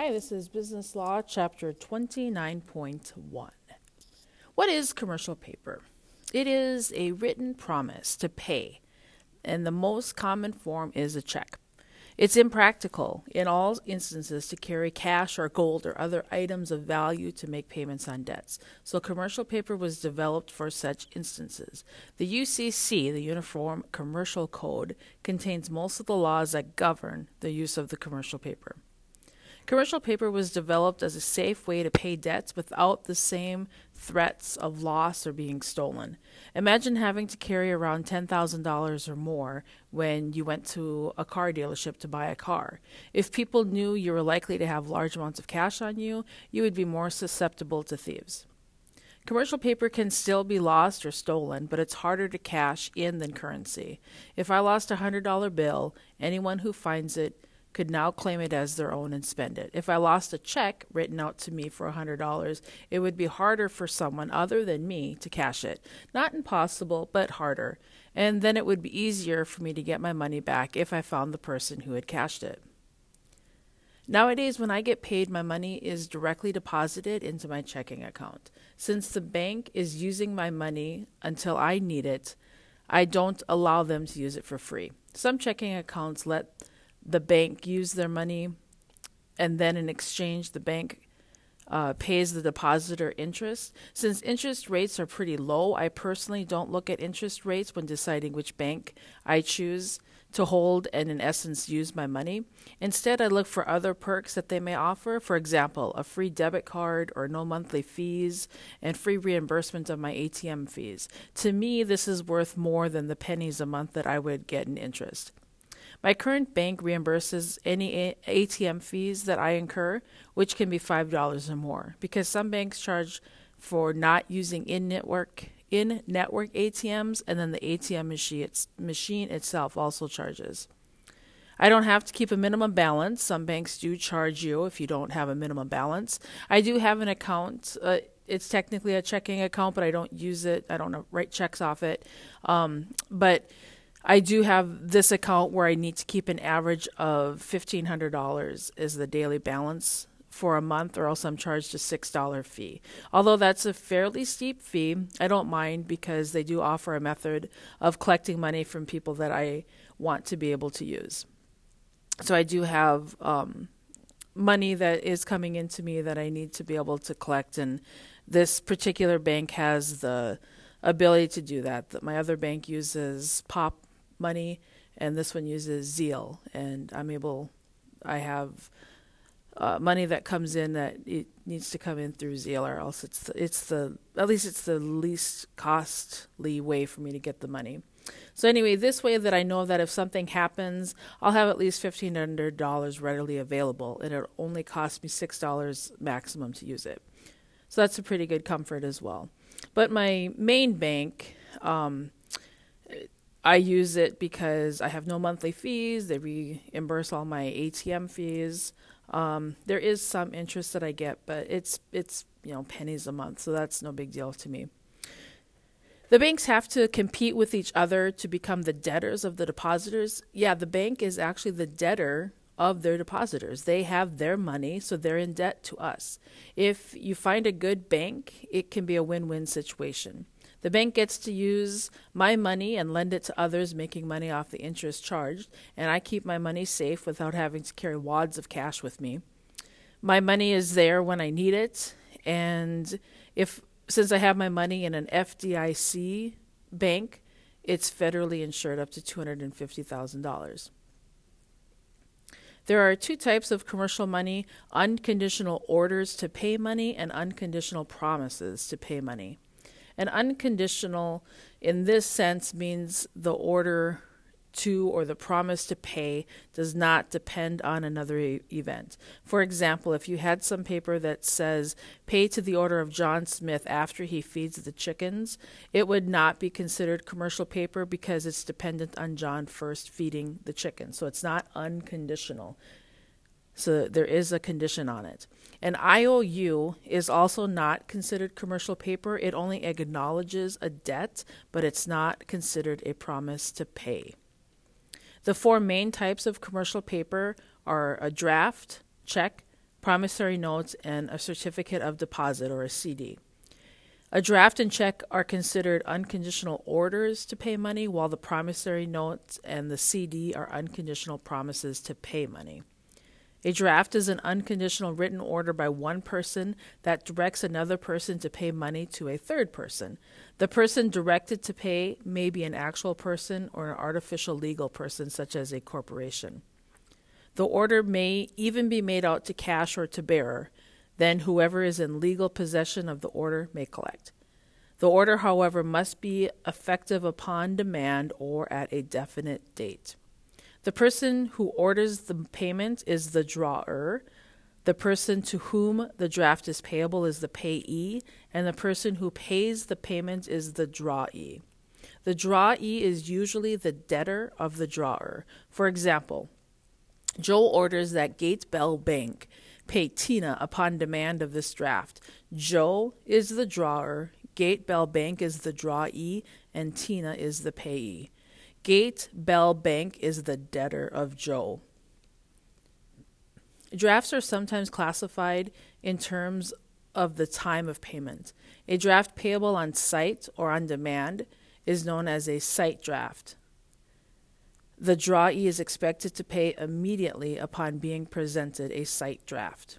Hi, this is Business Law, Chapter 29.1. What is commercial paper? It is a written promise to pay, and the most common form is a check. It's impractical in all instances to carry cash or gold or other items of value to make payments on debts, so commercial paper was developed for such instances. The UCC, the Uniform Commercial Code, contains most of the laws that govern the use of the commercial paper. Commercial paper was developed as a safe way to pay debts without the same threats of loss or being stolen. Imagine having to carry around $10,000 or more when you went to a car dealership to buy a car. If people knew you were likely to have large amounts of cash on you, you would be more susceptible to thieves. Commercial paper can still be lost or stolen, but it's harder to cash in than currency. If I lost a $100 bill, anyone who finds it could now claim it as their own and spend it. If I lost a check written out to me for $100, it would be harder for someone other than me to cash it. Not impossible, but harder. And then it would be easier for me to get my money back if I found the person who had cashed it. Nowadays, when I get paid, my money is directly deposited into my checking account. Since the bank is using my money until I need it, I don't allow them to use it for free. Some checking accounts let the bank use their money, and then in exchange, the bank uh, pays the depositor interest. Since interest rates are pretty low, I personally don't look at interest rates when deciding which bank I choose to hold and, in essence, use my money. Instead, I look for other perks that they may offer. For example, a free debit card or no monthly fees and free reimbursement of my ATM fees. To me, this is worth more than the pennies a month that I would get in interest. My current bank reimburses any ATM fees that I incur, which can be $5 or more, because some banks charge for not using in-network in network ATMs and then the ATM machine, machine itself also charges. I don't have to keep a minimum balance. Some banks do charge you if you don't have a minimum balance. I do have an account. Uh, it's technically a checking account, but I don't use it. I don't write checks off it. Um, but I do have this account where I need to keep an average of $1,500 as the daily balance for a month, or else I'm charged a $6 fee. Although that's a fairly steep fee, I don't mind because they do offer a method of collecting money from people that I want to be able to use. So I do have um, money that is coming into me that I need to be able to collect, and this particular bank has the ability to do that. that. My other bank uses Pop money, and this one uses Zelle. and I'm able. I have uh, money that comes in that it needs to come in through Zelle, or else it's the, it's the at least it's the least costly way for me to get the money. So anyway, this way that I know that if something happens, I'll have at least fifteen hundred dollars readily available, and it only costs me six dollars maximum to use it. So that's a pretty good comfort as well. But my main bank, um, I use it because I have no monthly fees. They reimburse all my ATM fees. Um, there is some interest that I get, but it's it's you know pennies a month, so that's no big deal to me. The banks have to compete with each other to become the debtors of the depositors. Yeah, the bank is actually the debtor of their depositors. They have their money, so they're in debt to us. If you find a good bank, it can be a win win situation. The bank gets to use my money and lend it to others, making money off the interest charged, and I keep my money safe without having to carry wads of cash with me. My money is there when I need it, and if since I have my money in an FDIC bank, it's federally insured up to $250,000. There are two types of commercial money unconditional orders to pay money and unconditional promises to pay money. An unconditional, in this sense, means the order to or the promise to pay does not depend on another e- event. For example, if you had some paper that says pay to the order of John Smith after he feeds the chickens, it would not be considered commercial paper because it's dependent on John first feeding the chickens. So it's not unconditional. So there is a condition on it. An IOU is also not considered commercial paper. It only acknowledges a debt, but it's not considered a promise to pay. The four main types of commercial paper are a draft, check, promissory notes, and a certificate of deposit or a CD. A draft and check are considered unconditional orders to pay money, while the promissory notes and the CD are unconditional promises to pay money. A draft is an unconditional written order by one person that directs another person to pay money to a third person. The person directed to pay may be an actual person or an artificial legal person, such as a corporation. The order may even be made out to cash or to bearer. Then whoever is in legal possession of the order may collect. The order, however, must be effective upon demand or at a definite date. The person who orders the payment is the drawer. The person to whom the draft is payable is the payee, and the person who pays the payment is the drawee. The drawee is usually the debtor of the drawer. For example, Joe orders that Gate Bell Bank pay Tina upon demand of this draft. Joe is the drawer, Gate Bell Bank is the drawee, and Tina is the payee. Gate Bell Bank is the debtor of Joe. Drafts are sometimes classified in terms of the time of payment. A draft payable on sight or on demand is known as a sight draft. The drawee is expected to pay immediately upon being presented a sight draft.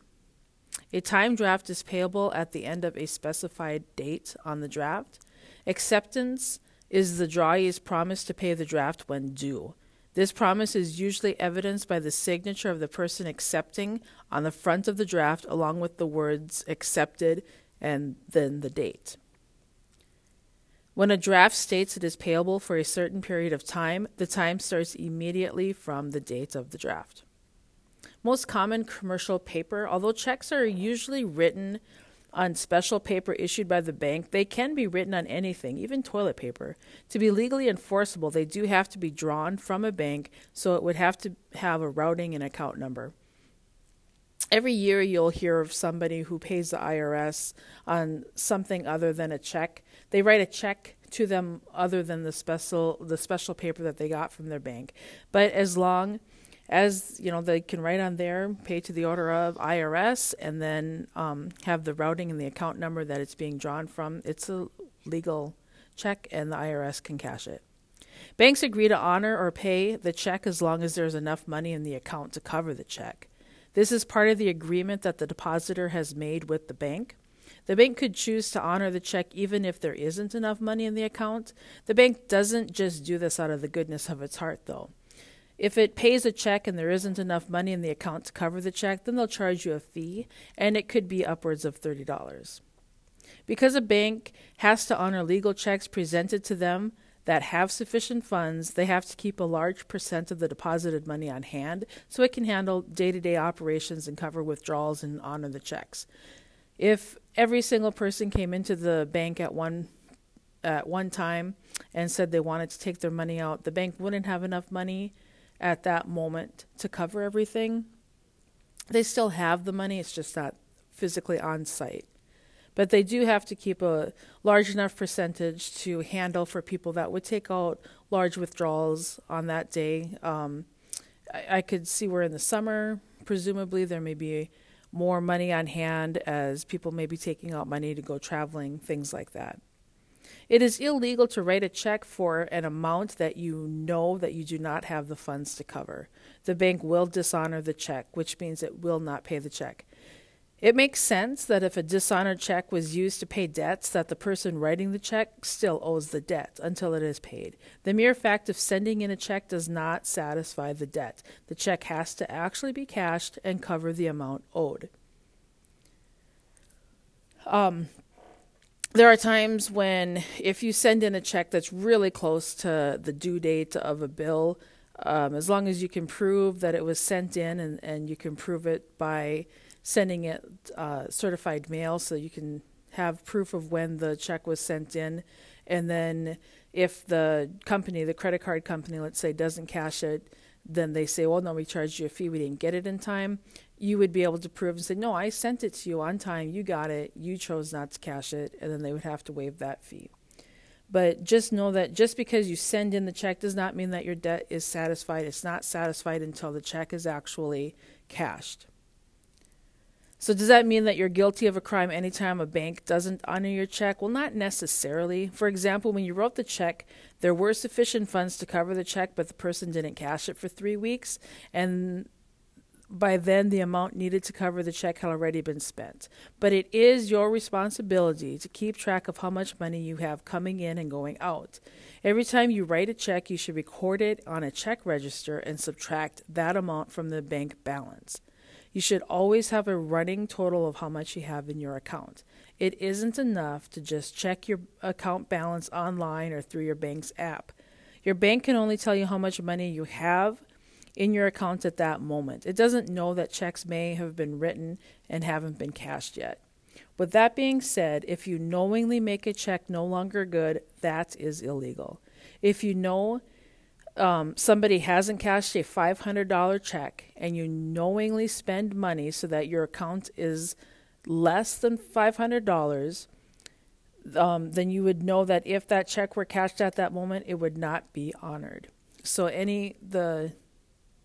A time draft is payable at the end of a specified date on the draft. Acceptance is the drawee's promise to pay the draft when due. This promise is usually evidenced by the signature of the person accepting on the front of the draft, along with the words accepted and then the date. When a draft states it is payable for a certain period of time, the time starts immediately from the date of the draft. Most common commercial paper, although checks are usually written on special paper issued by the bank, they can be written on anything, even toilet paper. To be legally enforceable, they do have to be drawn from a bank, so it would have to have a routing and account number. Every year, you'll hear of somebody who pays the IRS on something other than a check. They write a check to them other than the special the special paper that they got from their bank. But as long as you know they can write on there pay to the order of irs and then um, have the routing and the account number that it's being drawn from it's a legal check and the irs can cash it banks agree to honor or pay the check as long as there's enough money in the account to cover the check this is part of the agreement that the depositor has made with the bank the bank could choose to honor the check even if there isn't enough money in the account. The bank doesn't just do this out of the goodness of its heart, though. If it pays a check and there isn't enough money in the account to cover the check, then they'll charge you a fee, and it could be upwards of $30. Because a bank has to honor legal checks presented to them that have sufficient funds, they have to keep a large percent of the deposited money on hand so it can handle day to day operations and cover withdrawals and honor the checks. If every single person came into the bank at one at one time and said they wanted to take their money out, the bank wouldn't have enough money at that moment to cover everything. They still have the money, it's just not physically on site. But they do have to keep a large enough percentage to handle for people that would take out large withdrawals on that day. Um, I, I could see where in the summer, presumably, there may be more money on hand as people may be taking out money to go traveling, things like that. It is illegal to write a check for an amount that you know that you do not have the funds to cover. The bank will dishonor the check, which means it will not pay the check. It makes sense that if a dishonored check was used to pay debts, that the person writing the check still owes the debt until it is paid. The mere fact of sending in a check does not satisfy the debt. The check has to actually be cashed and cover the amount owed. Um, there are times when if you send in a check that's really close to the due date of a bill, um, as long as you can prove that it was sent in and, and you can prove it by sending it uh, certified mail so you can have proof of when the check was sent in. And then if the company, the credit card company, let's say, doesn't cash it, then they say, well, no, we charged you a fee, we didn't get it in time you would be able to prove and say, no, I sent it to you on time, you got it, you chose not to cash it, and then they would have to waive that fee. But just know that just because you send in the check does not mean that your debt is satisfied. It's not satisfied until the check is actually cashed. So, does that mean that you're guilty of a crime anytime a bank doesn't honor your check? Well, not necessarily. For example, when you wrote the check, there were sufficient funds to cover the check, but the person didn't cash it for three weeks, and by then the amount needed to cover the check had already been spent. But it is your responsibility to keep track of how much money you have coming in and going out. Every time you write a check, you should record it on a check register and subtract that amount from the bank balance. You should always have a running total of how much you have in your account. It isn't enough to just check your account balance online or through your bank's app. Your bank can only tell you how much money you have in your account at that moment. It doesn't know that checks may have been written and haven't been cashed yet. With that being said, if you knowingly make a check no longer good, that is illegal. If you know um, somebody hasn't cashed a $500 check and you knowingly spend money so that your account is less than $500, um, then you would know that if that check were cashed at that moment, it would not be honored. So any the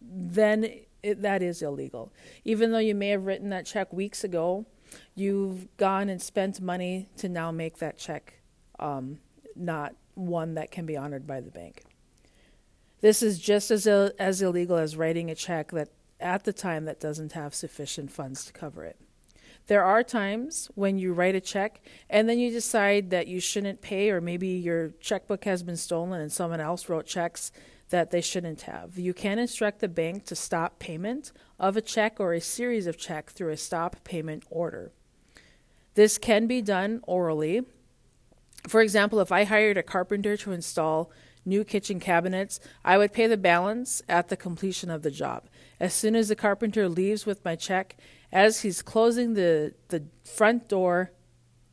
then it, that is illegal. Even though you may have written that check weeks ago, you've gone and spent money to now make that check um, not one that can be honored by the bank. This is just as Ill- as illegal as writing a check that at the time that doesn't have sufficient funds to cover it. There are times when you write a check and then you decide that you shouldn't pay, or maybe your checkbook has been stolen and someone else wrote checks that they shouldn't have. You can instruct the bank to stop payment of a check or a series of checks through a stop payment order. This can be done orally. For example, if I hired a carpenter to install new kitchen cabinets, I would pay the balance at the completion of the job. As soon as the carpenter leaves with my check, as he's closing the, the front door,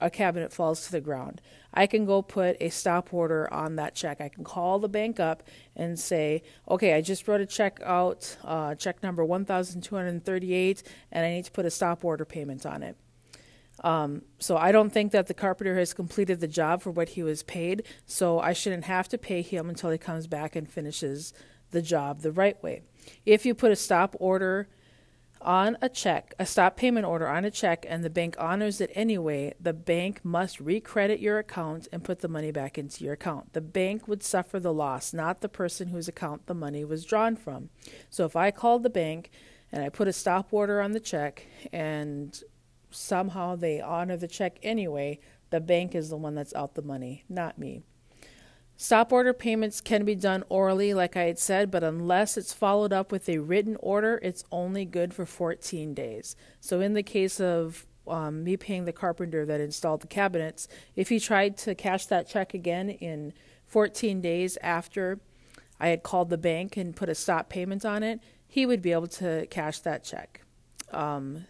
a cabinet falls to the ground. I can go put a stop order on that check. I can call the bank up and say, okay, I just wrote a check out, uh, check number 1238, and I need to put a stop order payment on it. Um, so I don't think that the carpenter has completed the job for what he was paid, so I shouldn't have to pay him until he comes back and finishes the job the right way. If you put a stop order on a check, a stop payment order on a check, and the bank honors it anyway, the bank must recredit your account and put the money back into your account. The bank would suffer the loss, not the person whose account the money was drawn from. So if I called the bank and I put a stop order on the check and somehow they honor the check anyway, the bank is the one that's out the money, not me. Stop order payments can be done orally, like I had said, but unless it's followed up with a written order, it's only good for 14 days. So, in the case of um, me paying the carpenter that installed the cabinets, if he tried to cash that check again in 14 days after I had called the bank and put a stop payment on it, he would be able to cash that check. Um,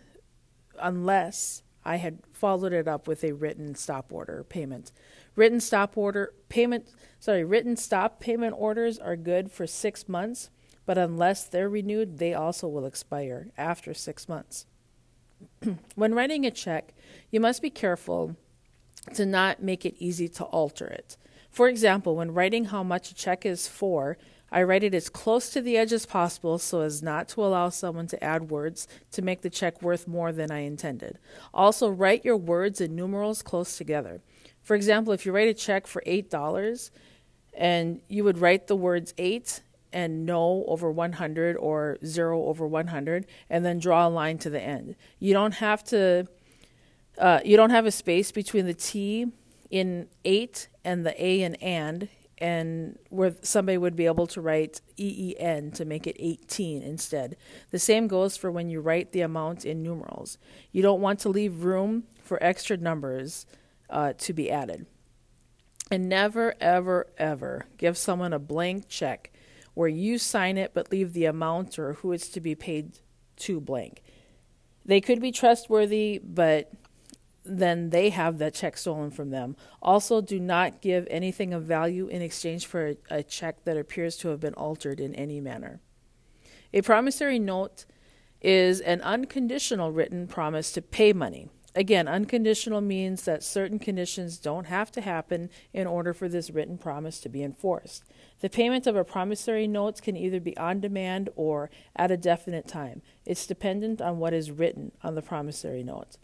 unless I had followed it up with a written stop order payment. Written stop order payment, sorry, written stop payment orders are good for six months, but unless they're renewed, they also will expire after six months. when writing a check, you must be careful to not make it easy to alter it. For example, when writing how much a check is for, I write it as close to the edge as possible so as not to allow someone to add words to make the check worth more than I intended. Also, write your words and numerals close together. For example, if you write a check for $8 and you would write the words 8 and no over 100 or 0 over 100 and then draw a line to the end. You don't have to uh, you don't have a space between the T in 8 and the A in and and where somebody would be able to write EEN to make it 18 instead. The same goes for when you write the amount in numerals. You don't want to leave room for extra numbers uh, to be added. And never, ever, ever give someone a blank check where you sign it but leave the amount or who it's to be paid to blank. They could be trustworthy, but then they have that check stolen from them. Also, do not give anything of value in exchange for a, a, check that appears to have been altered in any manner. A promissory note is an unconditional written promise to pay money. Again, unconditional means that certain conditions don't have to happen in order for this written promise to be enforced. The payment of a promissory note can either be on demand or at a definite time. It's dependent on what is written on the promissory note.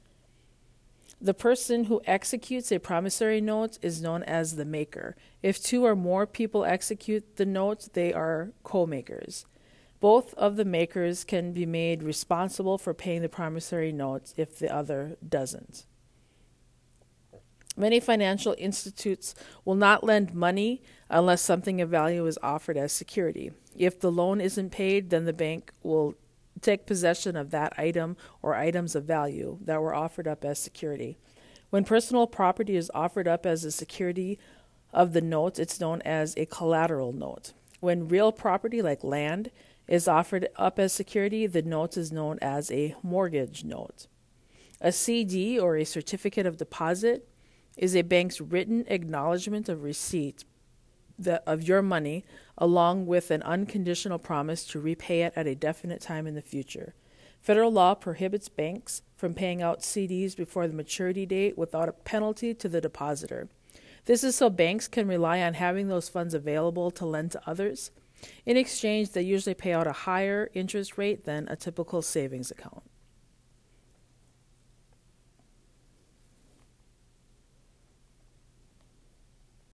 The person who executes a promissory note is known as the maker. If two or more people execute the note, they are co makers. Both of the makers can be made responsible for paying the promissory note if the other doesn't. Many financial institutes will not lend money unless something of value is offered as security. If the loan isn't paid, then the bank will take possession of that item or items of value that were offered up as security. When personal property is offered up as a security of the note, it's known as a collateral note. When real property like land is offered up as security, the note is known as a mortgage note. A CD or a certificate of deposit is a bank's written acknowledgement of receipt of your money along with an unconditional promise to repay it at a definite time in the future. Federal law prohibits banks from paying out CDs before the maturity date without a penalty to the depositor. This is so banks can rely on having those funds available to lend to others. In exchange, they usually pay out a higher interest rate than a typical savings account.